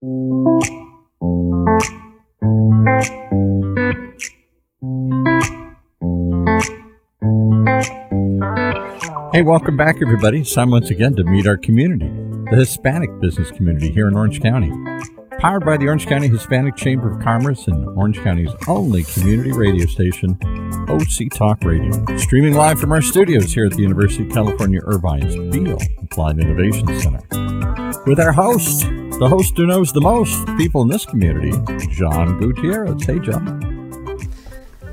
Hey, welcome back, everybody. It's time once again to meet our community, the Hispanic business community here in Orange County. Powered by the Orange County Hispanic Chamber of Commerce and Orange County's only community radio station, OC Talk Radio. Streaming live from our studios here at the University of California Irvine's Beall Applied Innovation Center. With our host, the host who knows the most people in this community, John Gutierrez. Hey, John.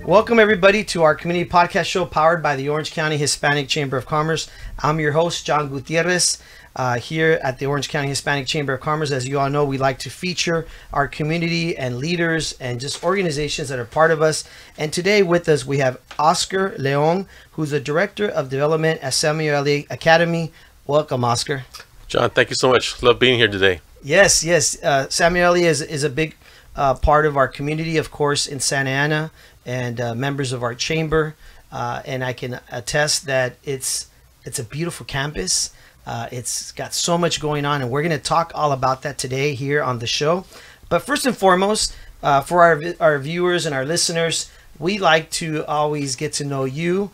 Welcome, everybody, to our community podcast show powered by the Orange County Hispanic Chamber of Commerce. I'm your host, John Gutierrez, uh, here at the Orange County Hispanic Chamber of Commerce. As you all know, we like to feature our community and leaders and just organizations that are part of us. And today with us, we have Oscar Leong, who's the Director of Development at Samueli Academy. Welcome, Oscar. John, thank you so much. Love being here today. Yes, yes. Uh, Samueli is, is a big uh, part of our community, of course, in Santa Ana and uh, members of our chamber. Uh, and I can attest that it's it's a beautiful campus. Uh, it's got so much going on, and we're going to talk all about that today here on the show. But first and foremost, uh, for our our viewers and our listeners, we like to always get to know you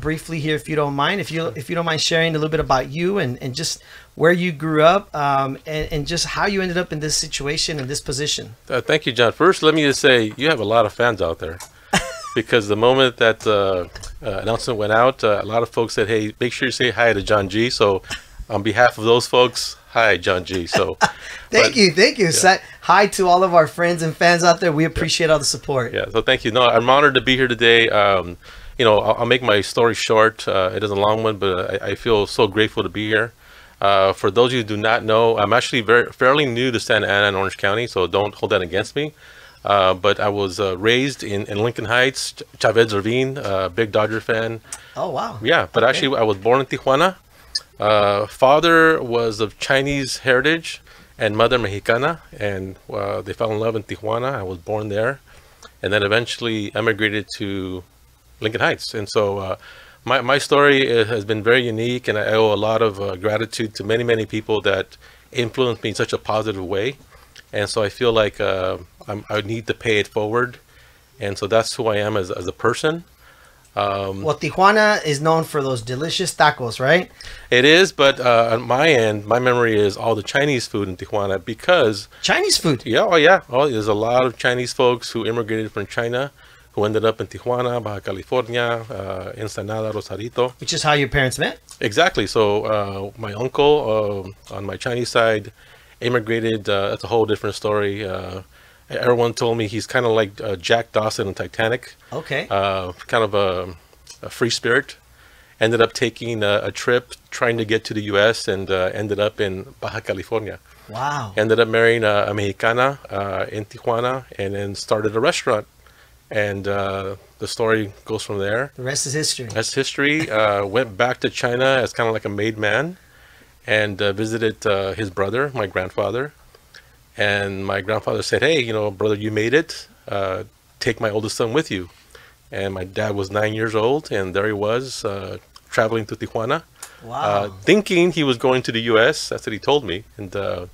briefly here, if you don't mind. If you if you don't mind sharing a little bit about you and, and just where you grew up um, and, and just how you ended up in this situation and this position. Uh, thank you, John. First, let me just say you have a lot of fans out there. because the moment that uh, uh, announcement went out, uh, a lot of folks said, "Hey, make sure you say hi to John G." So, on behalf of those folks, hi, John G. So, thank but, you, thank you. Yeah. Hi to all of our friends and fans out there. We appreciate yeah. all the support. Yeah, so thank you. No, I'm honored to be here today. Um, you know, I'll, I'll, make my story short. Uh, it is a long one, but I, I, feel so grateful to be here. Uh, for those of you who do not know, I'm actually very fairly new to Santa Ana and Orange County, so don't hold that against me. Uh, but I was uh, raised in, in Lincoln Heights, Chavez Ravine, uh, big Dodger fan. Oh, wow. Yeah, but okay. actually, I was born in Tijuana. Uh, father was of Chinese heritage and mother Mexicana, and uh, they fell in love in Tijuana. I was born there, and then eventually emigrated to Lincoln Heights. And so uh, my, my story has been very unique, and I owe a lot of gratitude to many, many people that influenced me in such a positive way and so I feel like uh, i need to pay it forward, and so that's who I am as, as a person. Um, well, Tijuana is known for those delicious tacos, right? It is, but uh, on my end, my memory is all the Chinese food in Tijuana because Chinese food. Yeah, oh yeah, oh, there's a lot of Chinese folks who immigrated from China who ended up in Tijuana, Baja California, uh, Ensenada, Rosarito. Which is how your parents met. Exactly. So uh, my uncle uh, on my Chinese side immigrated. Uh, that's a whole different story. Uh, everyone told me he's kind of like uh, Jack Dawson in Titanic. Okay. Uh, kind of a, a, free spirit. Ended up taking a, a, trip trying to get to the U.S. and uh, ended up in Baja California. Wow. Ended up marrying a, a Mexicana uh, in Tijuana and then started a restaurant. And the story goes from there. The rest is history. That's history. went back to China as kind of like a made man and uh, visited uh, his brother, my grandfather. And my grandfather said, "Hey, you know, brother, you made it. Uh, take my oldest son with you." And my dad was nine years old, and there he was uh, traveling to Tijuana, uh, wow. thinking he was going to the U.S. That's what he told me, and uh,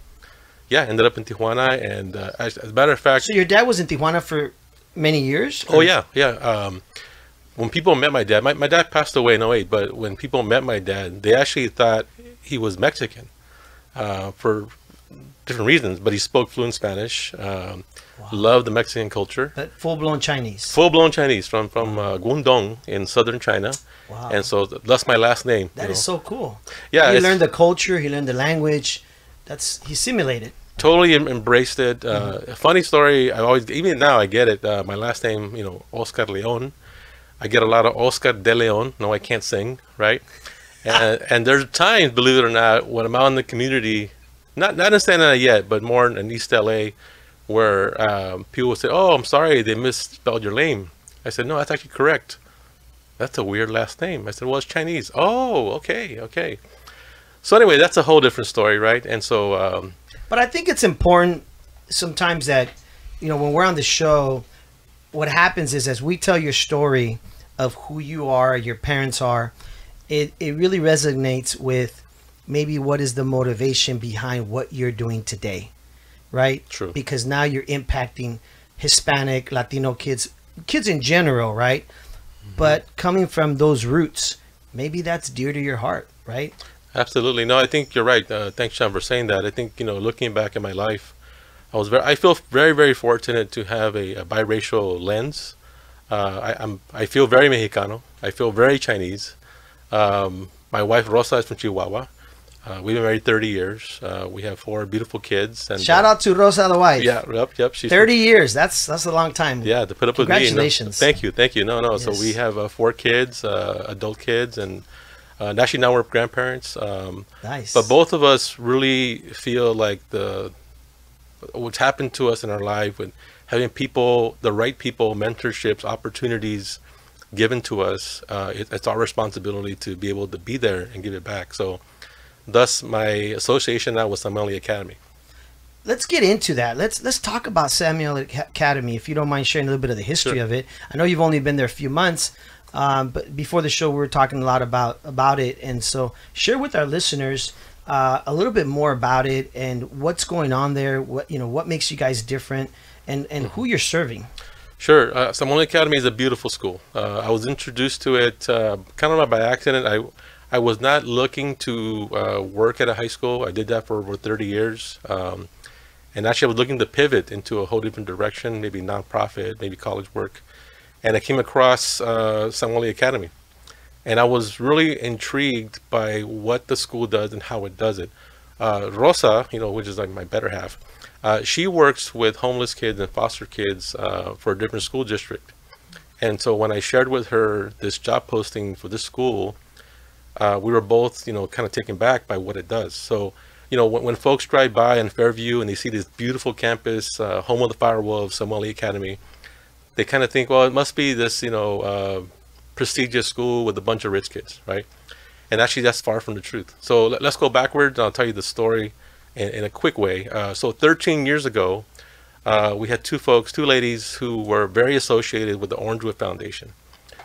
yeah, ended up in Tijuana. And as, as, a matter of fact, so your dad was in Tijuana for many years. Or? Oh yeah, yeah. Um, when people met my dad, my, my dad passed away in 08, but when people met my dad, they actually thought he was Mexican uh, for different reasons, but he spoke fluent Spanish. Um, wow. Loved the Mexican culture. But full blown Chinese. Full blown Chinese from from uh, Guangdong in southern China. Wow. And so that's my last name. That is know. so cool. Yeah, he learned the culture. He learned the language. That's he simulated. Totally embraced it. Uh, mm-hmm. Funny story. I always, even now, I get it. Uh, my last name, you know, Oscar Leong. I get a lot of Oscar de Leon. No, I can't sing, right? and, and there's times, believe it or not, when I'm out in the community, not not in Santa Ana yet, but more in East LA, where um, people will say, "Oh, I'm sorry, they misspelled your name." I said, "No, that's actually correct. That's a weird last name." I said, "Well, it's Chinese." Oh, okay, okay. So anyway, that's a whole different story, right? And so, um, but I think it's important sometimes that you know when we're on the show, what happens is as we tell your story of who you are, your parents are it, it really resonates with maybe what is the motivation behind what you're doing today right? True. Because now you're impacting Hispanic, Latino kids, kids in general, right? Mm-hmm. But coming from those roots, maybe that's dear to your heart, right? Absolutely. No, I think you're right. Uh, thanks, Sean, for saying that. I think you know, looking back at my life, I was very, I feel very, very fortunate to have a, a biracial lens. Uh, I, I'm, I feel very Mexicano. I feel very Chinese. Um, my wife Rosa is from Chihuahua. Uh, we've been married 30 years. Uh, we have four beautiful kids. And Shout out to Rosa the wife. Yeah, yep, yep. She's 30 years. That's that's a long time. yeah, to put up with me. Congratulations. No, thank you, thank you. No, no. So we have uh, four kids, uh, adult kids, and uh, actually now we're grandparents. Um, Nice. but both of us really feel like the what's happened to us in our life with having people, the right people, mentorships, opportunities given to us. Uh, it, it's our responsibility to be able to be there and give it back. So, thus my association now with Samueli Academy. let's get into that. Let's let's talk about Samueli Academy, if you don't mind sharing a little bit of the history Sure. of it. I know you've only been there a few months, um, but before the show, we were talking a lot about about it, and so share with our listeners uh, a little bit more about it and what's going on there. What you know, what makes you guys different, and and who you're serving. Sure. Uh, Academy is a beautiful school. Uh, I was introduced to it uh, kind of by accident. I I was not looking to uh, work at a high school. I did that for over 30 years. Um, and actually, I was looking to pivot into a whole different direction, maybe nonprofit, maybe college work. And I came across uh, Academy. And I was really intrigued by what the school does and how it does it. Uh, Rosa, you know, which is like my better half, uh, she works with homeless kids and foster kids uh, for a different school district. And so when I shared with her this job posting for this school, uh, we were both, you know, kind of taken back by what it does. So, you know, when, when folks drive by in Fairview and they see this beautiful campus, uh, home of the Firewolves, Samueli Academy, they kind of think, well, it must be this, you know, uh, prestigious school with a bunch of rich kids, right? And actually, that's far from the truth. So let, us go backwards. And I'll tell you the story in, in a quick way. Uh, so 13 years ago, uh, we had two folks, two ladies who were very associated with the Orangewood Foundation.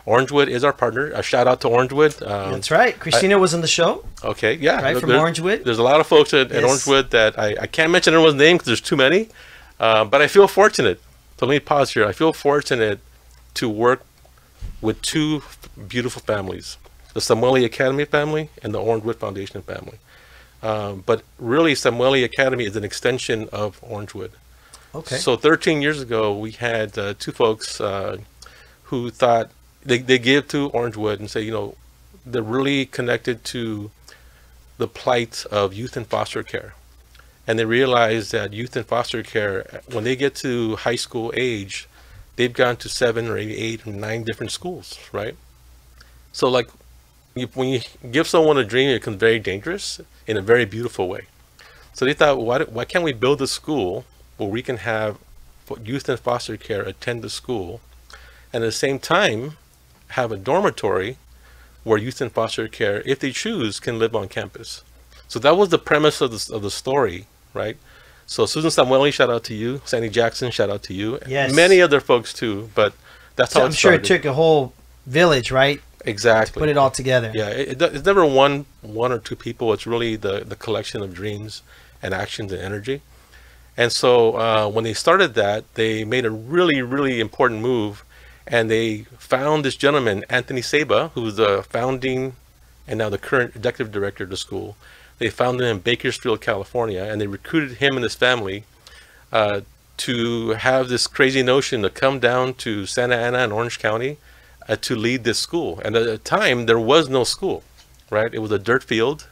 Orangewood is our partner. A shout out to Orangewood. Um, That's right. Christina was on the show. Okay, yeah. Right, from Orangewood? There's a lot of folks at, at Yes. Orangewood that I, I can't mention everyone's name because there's too many. Uh, but I feel fortunate. So let me pause here. I feel fortunate to work with two beautiful families the Samueli Academy family and the Orangewood Foundation family. Um, but really, Samueli Academy is an extension of Orangewood. Okay. So 13 years ago, we had uh, two folks uh, who thought they, they give to Orangewood and say, you know, they're really connected to the plight of youth in foster care. And they realize that youth in foster care, when they get to high school age, they've gone to seven or eight, or nine different schools, right? So, like, when you give someone a dream, it becomes very dangerous in a very beautiful way. So they thought, why, why can't we build a school where we can have youth in foster care attend the school and at the same time have a dormitory where youth in foster care, if they choose, can live on campus. So that was the premise of the, of the story, right? So Susan Samueli, shout out to you. Sandy Jackson, shout out to you. Yes. Many other folks too, but that's So how I'm sure started. it took a whole village, right? exactly. Put it all together. Yeah, it, it- it's never one one or two people. It's really the the collection of dreams and actions and energy. And so uh, when they started that, they made a really really important move, and they found this gentleman Anthony Saba, who's the founding and now the current executive director of the school. They found him in Bakersfield, California, and they recruited him and his family uh, to have this crazy notion to come down to Santa Ana and Orange County uh, to lead this school. And at the time, there was no school, right? It was a dirt field.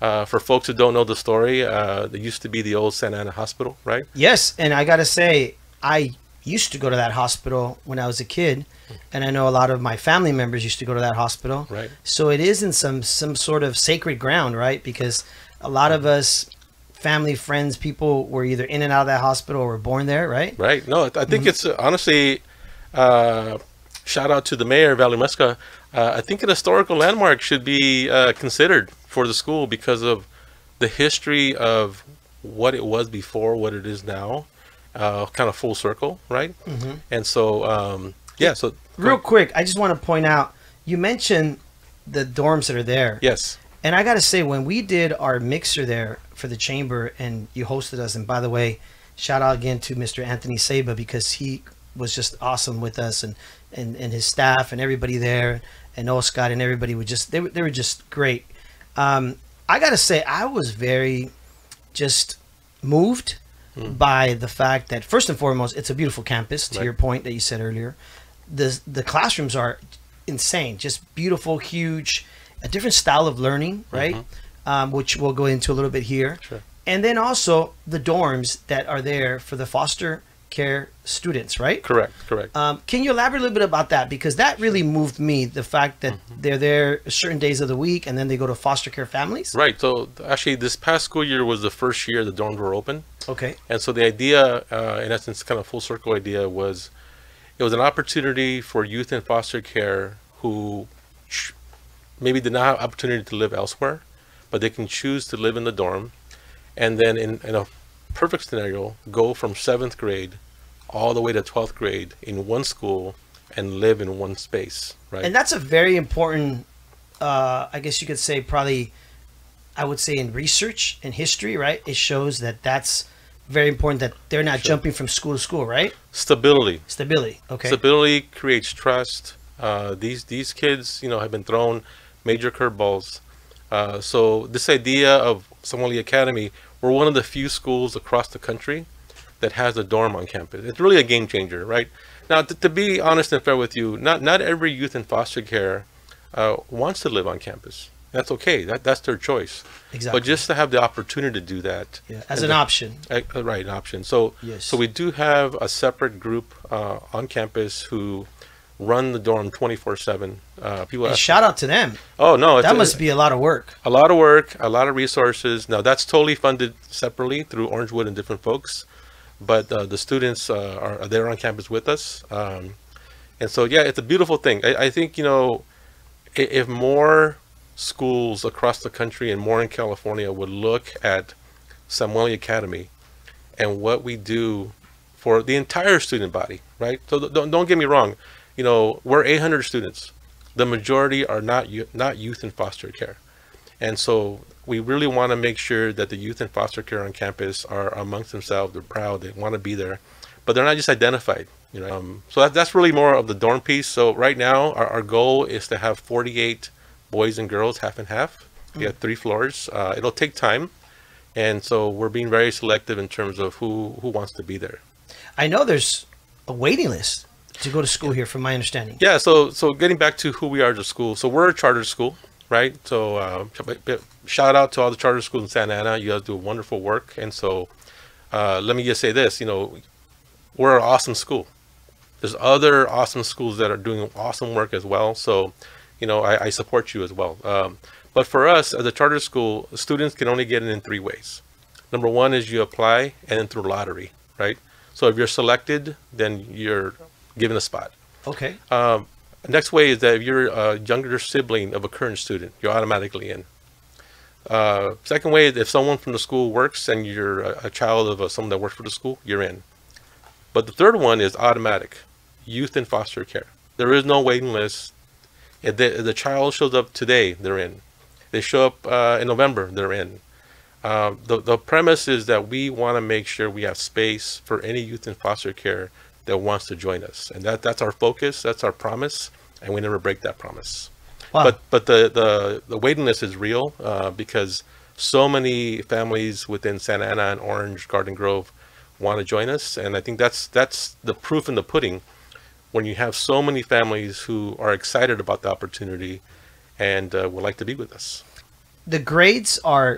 Uh, for folks who don't know the story, uh, there used to be the old Santa Ana Hospital, right? Yes, and I got to say, I used to go to that hospital when I was a kid, and I know a lot of my family members used to go to that hospital. Right. So it is in some some sort of sacred ground, right? Because a lot of us, family, friends, people were either in and out of that hospital or were born there, right? Right. No, I think it's uh, honestly, uh, shout out to the mayor, Valerie Amezcua. Uh, I think an historical landmark should be uh, considered for the school because of the history of what it was before, what it is now, uh, kind of full circle, right? Mhm. And so, um, yeah. So Real quick, I just want to point out you mentioned the dorms that are there. yes, And I got to say, when we did our mixer there for the chamber and you hosted us, and by the way, shout out again to Mr. Anthony Saba because he was just awesome with us and, and, and his staff and everybody there and Oscar and everybody were just they were, they were just great. Um, I gotta say I was very just moved by the fact that first and foremost it's a beautiful campus to Right. your point that you said earlier. The the classrooms are insane, just beautiful, huge, a different style of learning, right? Um, which we'll go into a little bit here. Sure. And then also the dorms that are there for the foster care students, right? Correct, correct. Um, can you elaborate a little bit about that? Because that really moved me. The fact that Mm-hmm. they're there certain days of the week and then they go to foster care families. right. So actually, this past school year was the first year the dorms were open. Okay. And so the idea, uh, in essence, kind of full circle idea was, it was an opportunity for youth in foster care who maybe did not have opportunity to live elsewhere, but they can choose to live in the dorm, and then in, in a perfect scenario, go from seventh grade all the way to twelfth grade in one school and live in one space, right? And that's a very important, uh, I guess you could say, probably, I would say in research and history, right? It shows that that's very important that they're not Sure. jumping from school to school, right? Stability. Stability. Okay. Stability creates trust. Uh, these these kids, you know, have been thrown major curveballs. Uh, so this idea of Samueli Academy, we're one of the few schools across the country that has a dorm on campus. It's really a game changer, right? Now, to, to be honest and fair with you, not not every youth in foster care uh, wants to live on campus. That's okay. That that's their choice. exactly. But just to have the opportunity to do that, yeah, as an the- option. uh, uh, right, an option. So, Yes. so we do have a separate group uh, on campus who run the dorm 24/7. Uh, people ask, shout out to them. "Oh no, it's That must be a lot of work. a lot of work, a lot of resources." Now that's totally funded separately through Orangewood and different folks, but uh, the students uh, are, are there on campus with us, um, and so yeah, it's a beautiful thing. I, I think you know, if more schools across the country and more in California would look at Samueli Academy and what we do for the entire student body, right? So don't, don't get me wrong, you know, we're 800 students. The majority are not not youth in foster care. And so we really want to make sure that the youth in foster care on campus are amongst themselves, they're proud, they want to be there, but they're not just identified. You know, um, so that, that's really more of the dorm piece. So right now, our, our goal is to have 48 boys and girls, half and half. We have three floors. Uh, it'll take time, and so we're being very selective in terms of who who wants to be there. I know there's a waiting list to go to school here, from my understanding. Yeah. So so getting back to who we are as a school. So we're a charter school, right? So uh, shout out to all the charter schools in Santa Ana. You guys do wonderful work, and so uh, let me just say this. You know, we're an awesome school. There's other awesome schools that are doing awesome work as well. So, you know, I, I support you as well. Um, but for us as a charter school, students can only get in in three ways. Number one is you apply and then through lottery, right? So if you're selected, then you're given a spot. Okay. Um, next way is that if you're a younger sibling of a current student, you're automatically in. Uh, second way is if someone from the school works and you're a, a child of uh someone that works for the school, you're in. But the third one is automatic, youth in foster care. There is no waiting list. If the, the child shows up today, they're in. They show up uh, in November, they're in. Um, the, the premise is that we want to make sure we have space for any youth in foster care that wants to join us, and that that's our focus, that's our promise, and we never break that promise. Wow. But but the the the waiting list is real uh, because so many families within Santa Ana and Orange, Garden Grove, want to join us, and I think that's that's the proof in the pudding when you have so many families who are excited about the opportunity and uh, would like to be with us. the grades are.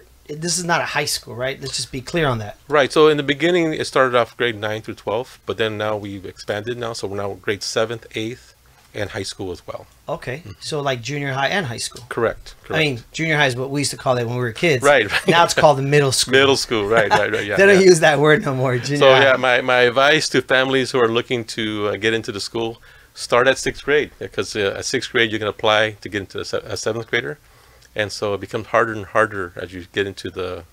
This is not a high school, right? Let's just be clear on that. Right. So in the beginning, it started off grade nine through twelve, but then now we've expanded now, so we're now grade seventh, eighth, and high school as well. Okay. So like junior high and high school. Correct. Correct. I mean, junior high is what we used to call it when we were kids. Right, right. Now it's called the middle school. middle school. Right. Right. Right. Yeah. they don't yeah. use that word no more. Junior So high. yeah, my, my advice to families who are looking to uh, get into the school, start at sixth grade because uh, at sixth grade you can apply to get into a, se- a seventh grader, and so it becomes harder and harder as you get into the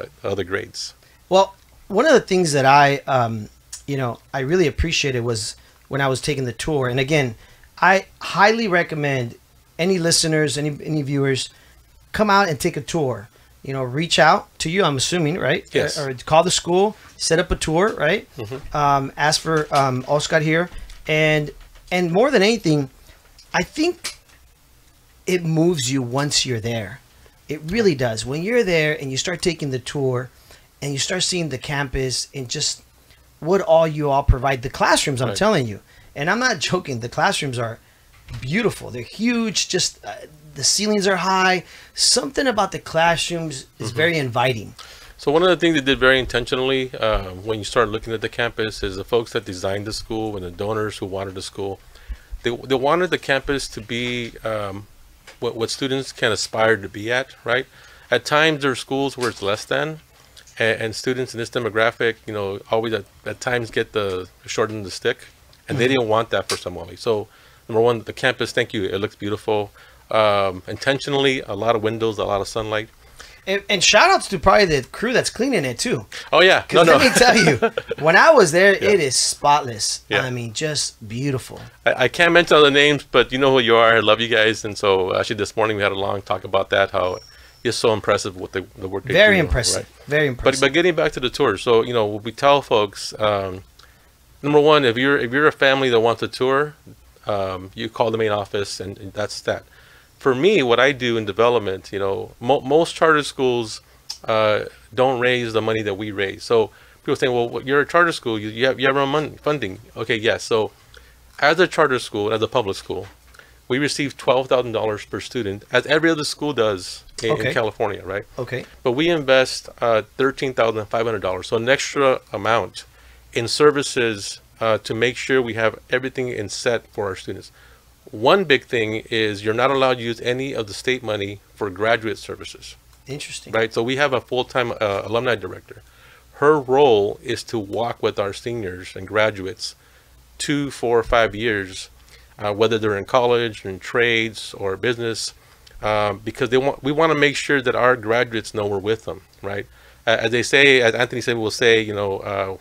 uh, other grades. Well, one of the things that I, um, you know, I really appreciated was when I was taking the tour. And again, I highly recommend any listeners, any any viewers, come out and take a tour you know, reach out to you. I'm assuming, right? Yes. Or, or call the school, set up a tour, right? Mm-hmm. Um, ask for um, Oscar here, and and more than anything, I think it moves you once you're there. It really does. When you're there and you start taking the tour, and you start seeing the campus and just what all you all provide. The classrooms, I'm Right. telling you, and I'm not joking. The classrooms are beautiful. They're huge. Just uh, the ceilings are high. Something about the classrooms is very inviting. So one of the things they did very intentionally um, when you start looking at the campus is the folks that designed the school and the donors who wanted the school. They, they wanted the campus to be um, what, what students can aspire to be at, right? At times there are schools where it's less than, and, and students in this demographic, you know, always at, at times get the short end of the stick, and they didn't want that for Samueli. So number one, the campus, thank you, it looks beautiful. Um, intentionally, a lot of windows, a lot of sunlight. And, and shout outs to probably the crew that's cleaning it too. Oh yeah, no, let me tell you, when I was there, it is spotless. Yeah. I mean, just beautiful. I, I can't mention all the names, but you know who you are. I love you guys, and so actually this morning we had a long talk about that. How it's so impressive with the the work. they Very do, impressive. right? Very But impressive. but getting back to the tour, so you know we tell folks, um, number one, if you're if you're a family that wants a tour, um, you call the main office, and, and that's that. For me, what I do in development, you know, mo- most charter schools uh, don't raise the money that we raise. So people say, well, you're a charter school, you, you have you have your own mon- funding. Okay, yes. So as a charter school, as a public school, we receive twelve thousand dollars per student, as every other school does in, Okay. in California, right? okay. But we invest uh, thirteen thousand five hundred dollars, so an extra amount in services uh, to make sure we have everything in set for our students. One big thing is you're not allowed to use any of the state money for graduate services, Interesting. right? So we have a full-time uh, alumni director. Her role is to walk with our seniors and graduates two, four, five years, uh, whether they're in college, or in trades, or business, um, because they want. We want to make sure that our graduates know we're with them, right? Uh, as they say, as Anthony said, we'll say, you know, uh,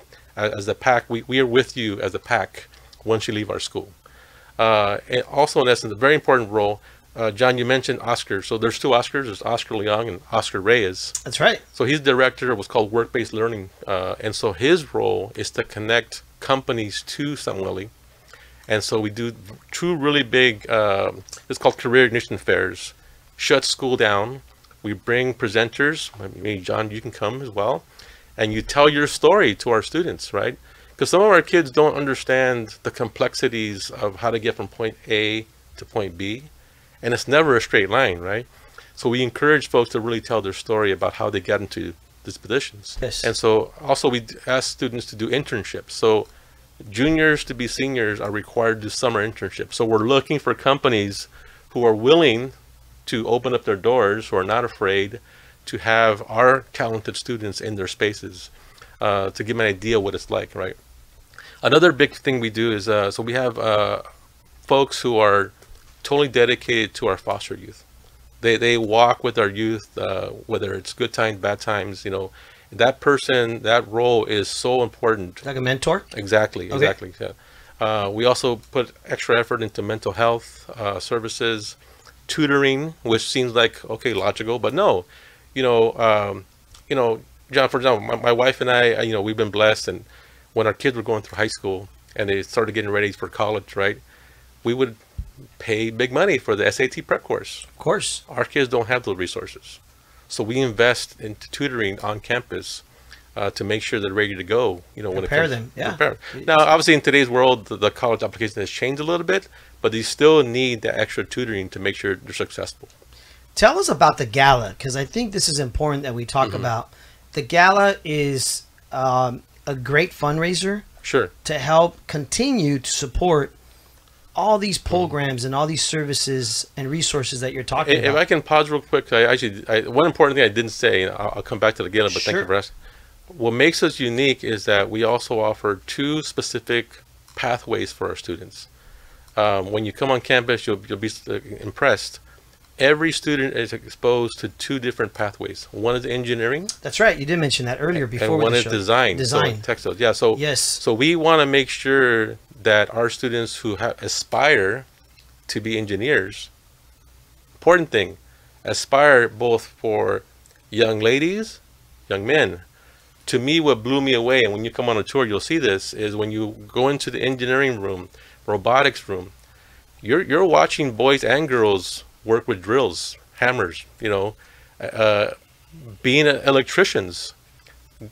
as the pack, we, we are with you as a pack once you leave our school. Uh, and also, in essence, a very important role. Uh, John, you mentioned Oscar. So there's two Oscars. There's Oscar Leong and Oscar Reyes. That's right. So he's director of what's called work-based learning, uh, and so his role is to connect companies to Samueli. And so we do two really big. Uh, it's called career ignition fairs. Shut school down. We bring presenters. Maybe John, you can come as well, and you tell your story to our students, right? Because some of our kids don't understand the complexities of how to get from point A to point B, and it's never a straight line, right? So we encourage folks to really tell their story about how they got into these positions. Yes. And so also we ask students to do internships. So juniors to be seniors are required to do summer internships. So we're looking for companies who are willing to open up their doors, who are not afraid to have our talented students in their spaces uh, to give them an idea what it's like, right? Another big thing we do is uh, so we have uh, folks who are totally dedicated to our foster youth. They they walk with our youth, uh, whether it's good times, bad times. You know, that person, that role is so important. Like a mentor. Exactly, Okay. exactly. Yeah. Uh, we also put extra effort into mental health uh, services, tutoring, which seems like okay, logical, but no, you know, um, you know, John. For example, my, my wife and I, uh, you know, we've been blessed, and when our kids were going through high school and they started getting ready for college, right, we would pay big money for the SAT prep course. Of course. Our kids don't have those resources, so we invest into tutoring on campus uh, to make sure they're ready to go. You know, when Prepare it comes, them, yeah. Prepare. Now, obviously, in today's world, the, the college application has changed a little bit, but they still need that extra tutoring to make sure they're successful. Tell us about the gala because I think this is important that we talk Mm-hmm. about. The gala is um, a great fundraiser Sure. to help continue to support all these Mm-hmm. programs and all these services and resources that you're talking about. If I can pause real quick, I actually I, one important thing I didn't say, and I'll, I'll come back to the gala, but thank you for asking. What makes us unique is that we also offer two specific pathways for our students. Um, when you come on campus, you'll you'll be uh, impressed. Every student is exposed to two different pathways. One is engineering, That's right. You did mention that earlier before and one the is design. Design. So textiles. Yeah. So yes. so we want to make sure that our students who aspire to be engineers, important thing, aspire both for young ladies, young men. To me, what blew me away, and when you come on a tour, you'll see this, is when you go into the engineering room, robotics room, you're you're watching boys and girls work with drills, hammers, you know, uh, being electricians,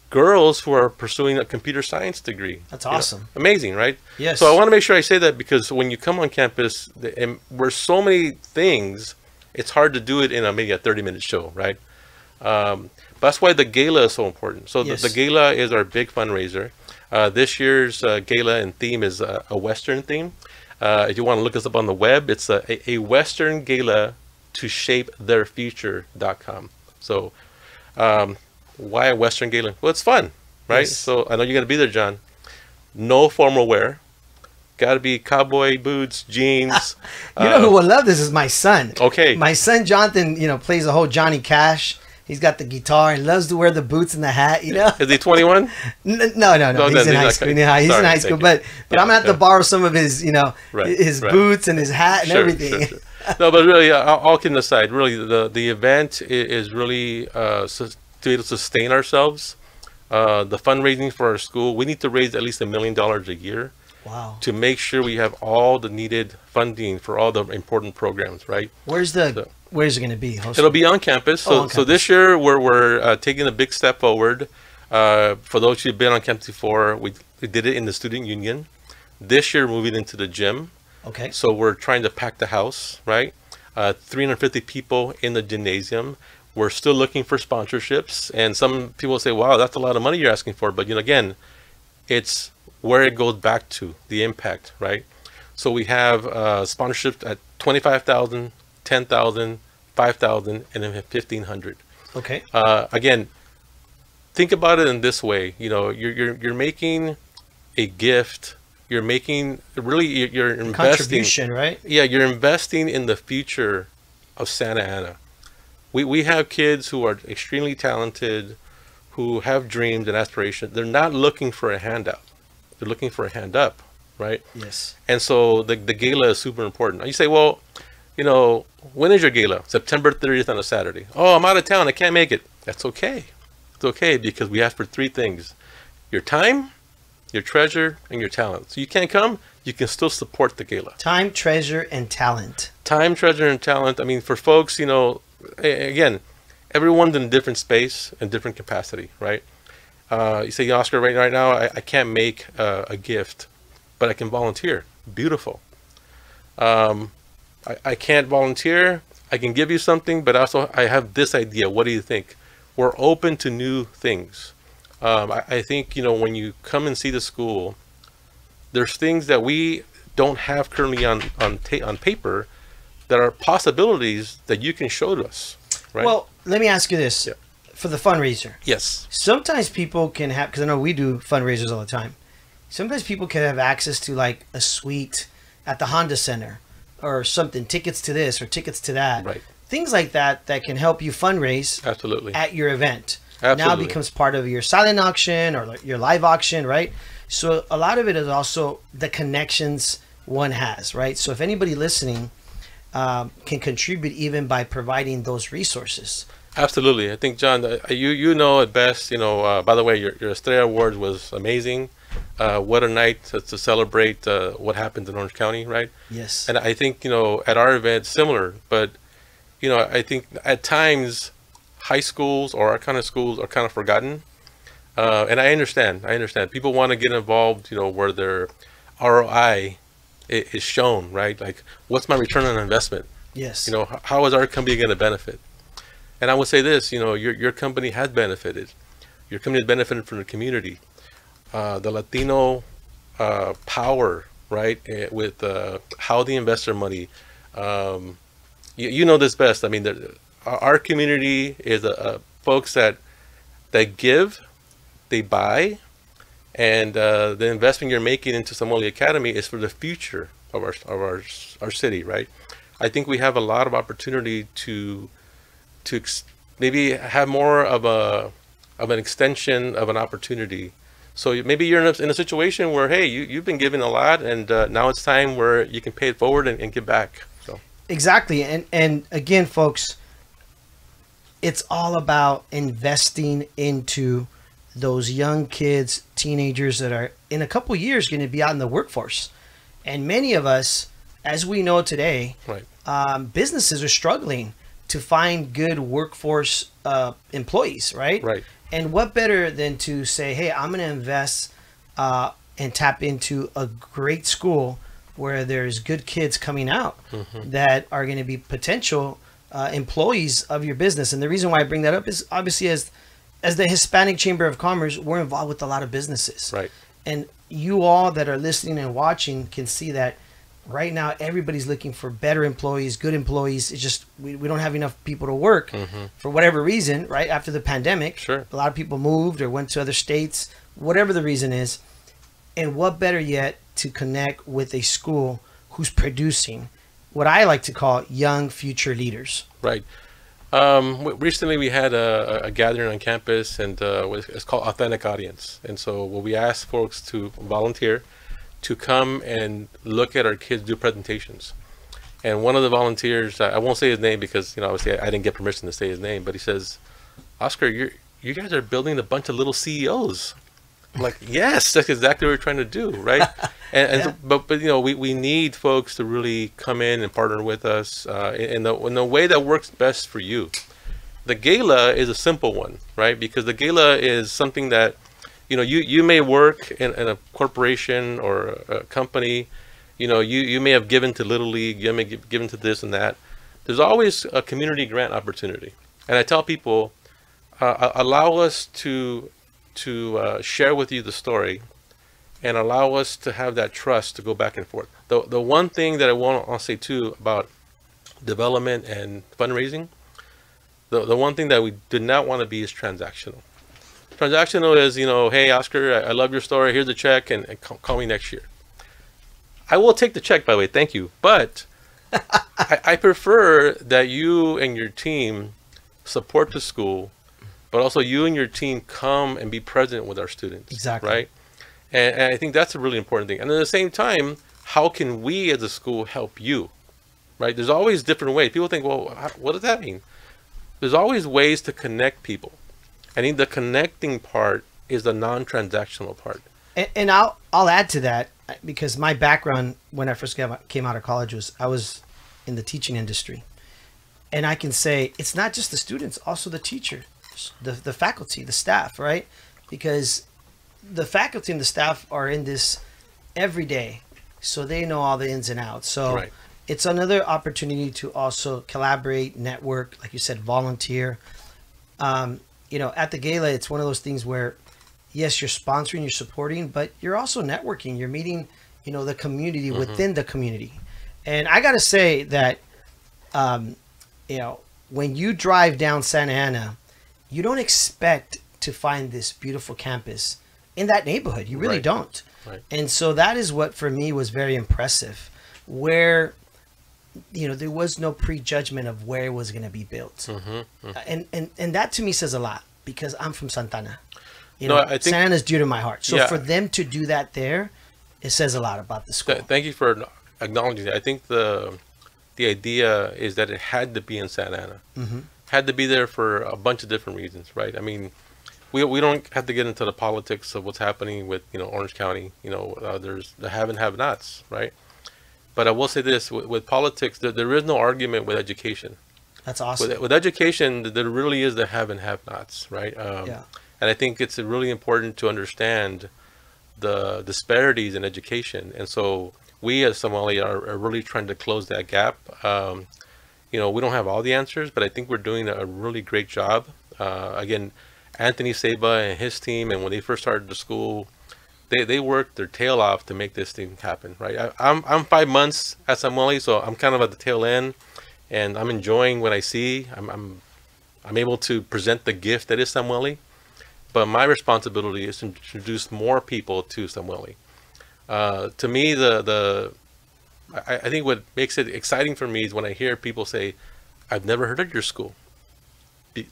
girls who are pursuing a computer science degree. That's You know, awesome. amazing, right? Yes. So I want to make sure I say that because when you come on campus, the, and we're so many things, it's hard to do it in a maybe a 30 minute show, right? Um, that's why the gala is so important. So Yes. the, the gala is our big fundraiser. Uh, this year's uh, gala and theme is uh, a Western theme. Uh, if you want to look us up on the web, it's a, a, Western gala to shape their future.com. So, um, why a Western gala? Well, it's fun, right? Yes. So, I know you're going to be there, John. No formal wear. Got to be cowboy boots, jeans. You know who will love this is my son. Okay. My son Jonathan, you know, plays the whole Johnny Cash. He's got the guitar He loves to wear the boots and the hat. You know. Is he 21? No, no, no. No, he's in he's high not- school. He's in high school. But but Yeah, I'm gonna have yeah. to borrow some of his, you know, Right, his right. boots and his hat and Sure, everything. sure, sure. No, but really, uh, all kidding aside, really, the the event is really uh, to be able to sustain ourselves. Uh, the fundraising for our school, we need to raise at least a million dollars a year Wow. to make sure we have all the needed funding for all the important programs, right? Where's the So- Where's it gonna be? Hosted? It'll be on campus. So, Oh, on so this year we're we're uh, taking a big step forward. Uh, for those who've been on campus before, we, we did it in the student union. This year, moving into the gym. Okay. So we're trying to pack the house, right? Uh, 350 people in the gymnasium. We're still looking for sponsorships, and some people say, "Wow, that's a lot of money you're asking for." But you know, again, it's where it goes back to the impact, right? So we have uh, sponsorships at 25,000, 10,000, 5,000, and then 1,500 Okay. uh, again, think about it in this way. You know, you're you're you're making a gift. You're making really you're, you're investing. Contribution, right? Yeah, you're investing in the future of Santa Ana. We we have kids who are extremely talented, who have dreams and aspirations. They're not looking for a handout. They're looking for a hand up, right? Yes. And so the, the gala is super important. You say, well, you know, when is your gala? September 30th on a Saturday. Oh, I'm out of town. I can't make it. That's okay. It's okay because we ask for three things your time, your treasure, and your talent. So you can't come, you can still support the gala. Time, treasure, and talent. Time, treasure, and talent. I mean, for folks, you know, again, everyone's in a different space and different capacity, right? Uh, you say, Oscar, right, right now, I, I can't make uh, a gift, but I can volunteer. Beautiful. Um, I, I can't volunteer. I can give you something, but also I have this idea. What do you think? We're open to new things. Um, I, I think, you know, when you come and see the school, there's things that we don't have currently on, on, on paper that are possibilities that you can show to us, right? Well, let me ask you this: Yeah. for the fundraiser, yes. sometimes people can have because I know we do fundraisers all the time. Sometimes people can have access to like a suite at the Honda Center or something, tickets to this or tickets to that, Right. things like that that can help you fundraise Absolutely. at your event. Now Absolutely. it becomes part of your silent auction or your live auction, right? So a lot of it is also the connections one has, right? So if anybody listening um, can contribute even by providing those resources. Absolutely. I think, John, you you know it best. You know, uh, by the way, your, your Estrella Awards was amazing. Uh, what a night to, to celebrate uh, what happened in Orange County, right? Yes. And I think, you know, at our event, similar, but, you know, I think at times high schools or our kind of schools are kind of forgotten. Uh, and I understand. I understand. People want to get involved, you know, where their ROI is shown, right? Like, what's my return on investment? yes. You know, how is our company going to benefit? And I would say this, you know, your, your company has benefited. Your company has benefited from the community. Uh, the Latino uh, power, right, eh, with uh, how the investor money. Um, you, you know this best. I mean, the, our, community is uh, folks that that give, they buy, and uh, the investment you're making into Samueli Academy is for the future of our of our our city, right? I think we have a lot of opportunity to to ex- maybe have more of a of an extension of an opportunity. So maybe you're in a, in a situation where hey, you you've been given a lot, and uh, now it's time where you can pay it forward and, and give back. So Exactly. And and again, folks, it's all about investing into those young kids, teenagers that are in a couple years going to be out in the workforce. And many of us, as we know today, Right. um, businesses are struggling to find good workforce uh, employees, right? Right. And what better than to say, hey, I'm going to invest uh, and tap into a great school where there's good kids coming out that are going to be potential uh, employees of your business. And the reason why I bring that up is obviously as as the Hispanic Chamber of Commerce, we're involved with a lot of businesses. Right. And you all that are listening and watching can see that right now everybody's looking for better employees, good employees. It's just we, we don't have enough people to work for whatever reason, right? After the pandemic. Sure. A lot of people moved or went to other states, whatever the reason is. And what better yet to connect with a school who's producing what I like to call young future leaders. Right. Um, recently, we had a, a gathering on campus, and uh, it's called Authentic Audience. And so, what we asked folks to volunteer to come and look at our kids do presentations. And one of the volunteers, I won't say his name because you know obviously I, I didn't get permission to say his name, but he says, "Oscar, you're you guys are building a bunch of little CEOs." I'm like, yes, that's exactly what we're trying to do, right? And, and Yeah. but but you know, we, we need folks to really come in and partner with us uh, in the in the way that works best for you. The gala is a simple one, right? Because the gala is something that you know you you may work in, in a corporation or a company you know you you may have given to little league you may give given to this and that. There's always a community grant opportunity. And i tell people uh, allow us to to uh, share with you the story and allow us to have that trust to go back and forth. The the one thing that i want to say too about development and fundraising the, the one thing that we do not want to be is transactional transactional is you know hey oscar i, I love your story. Here's a check and, and call, me next year. I will take the check by the way. Thank you. But I, I prefer that you and your team support the school but also you and your team come and be present with our students Exactly. right? And, and i think that's a really important thing. And at the same time how can we as a school help you right? There's always different ways. People think well how- what does that mean? There's always ways to connect people I think the connecting part is the non-transactional part. And, and I'll I'll add to that because my background when I first came out, came out of college was I was in the teaching industry, and I can say it's not just the students, also the teachers, the the faculty, the staff, right? Because the faculty and the staff are in this every day, so they know all the ins and outs. So Right. it's another opportunity to also collaborate, network, like you said, volunteer. Um, you know, at the gala, it's one of those things where yes, you're sponsoring, you're supporting, but you're also networking. You're meeting, you know, the community within the community. And I got to say that, um, you know, when you drive down Santa Ana, you don't expect to find this beautiful campus in that neighborhood. You really Right. don't. Right. And so that is what for me was very impressive, where you know there was no prejudgment of where it was going to be built, Mhm, Uh, and and and that to me says a lot because I'm from Santana. You No, know, I think- dear to my heart. So Yeah. for them to do that there, it says a lot about the school. Th- thank you for acknowledging that. I think the the idea is that it had to be in Santa Ana. Mhm. Had to be there for a bunch of different reasons, right? I mean, we, we don't have to get into the politics of what's happening with you know Orange County. You know, uh, there's the have and have-nots, right? But I will say this: with, with politics, there, there is no argument with education. That's awesome. With, with education, there really is the have and have-nots, right? Um, Yeah. And I think it's really important to understand the disparities in education. And so we as Samueli are, are really trying to close that gap. Um, you know, we don't have all the answers, but I think we're doing a really great job. Uh, again, Anthony Saba and his team, and when they first started the school, they, they worked their tail off to make this thing happen, right? I, I'm, I'm five months at Samueli, so I'm kind of at the tail end, and I'm enjoying what I see. I'm, I'm, I'm able to present the gift that is Samueli, but my responsibility is to introduce more people to Samueli. Uh, to me, the the I, I think what makes it exciting for me is when I hear people say, "I've never heard of your school."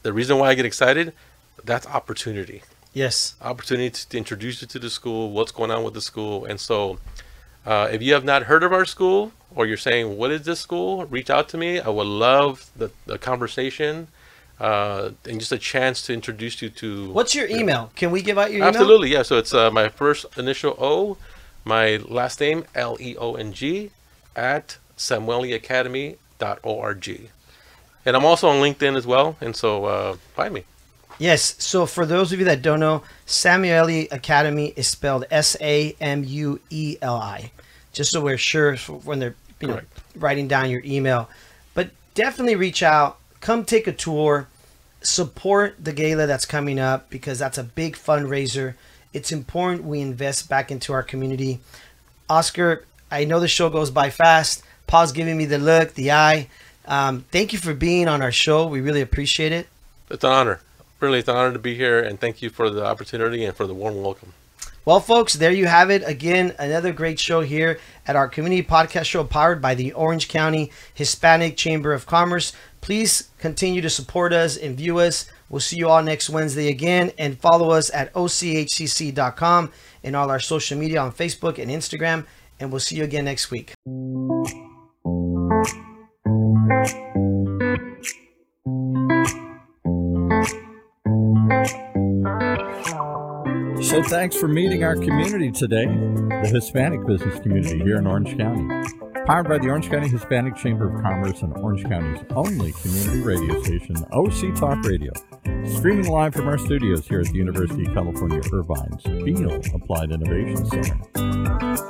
The reason why I get excited, that's opportunity yes. opportunity to, to introduce you to the school, what's going on with the school. And so, uh, if you have not heard of our school, or you're saying, What is this school? reach out to me. I would love the, the conversation. uh, and just a chance to introduce you to. What's your email? Can we give out your email? Absolutely, yeah. So it's uh, my first initial O, my last name L E O N G, at samueliacademy.org. And I'm also on LinkedIn as well, and so uh, find me. Yes. So for those of you that don't know, Samueli Academy is spelled S A M U E L I. Just so we're sure when they're you know writing down your email. But definitely reach out. Come take a tour. Support the gala that's coming up because that's a big fundraiser. It's important we invest back into our community. Oscar, I know the show goes by fast. Paul's giving me the look, the eye. Um, thank you for being on our show. We really appreciate it. It's an honor. Really, it's an honor to be here, and thank you for the opportunity and for the warm welcome. Well, folks, there you have it. Again, another great show here at our community podcast show powered by the Orange County Hispanic Chamber of Commerce. Please continue to support us and view us. We'll see you all next Wednesday again. And follow us at ochcc.com and all our social media on Facebook and Instagram. And we'll see you again next week. So thanks for meeting our community today, the Hispanic business community here in Orange County. Powered by the Orange County Hispanic Chamber of Commerce and Orange County's only community radio station, OC Talk Radio. Streaming live from our studios here at the University of California Irvine's Beall Applied Innovation Center.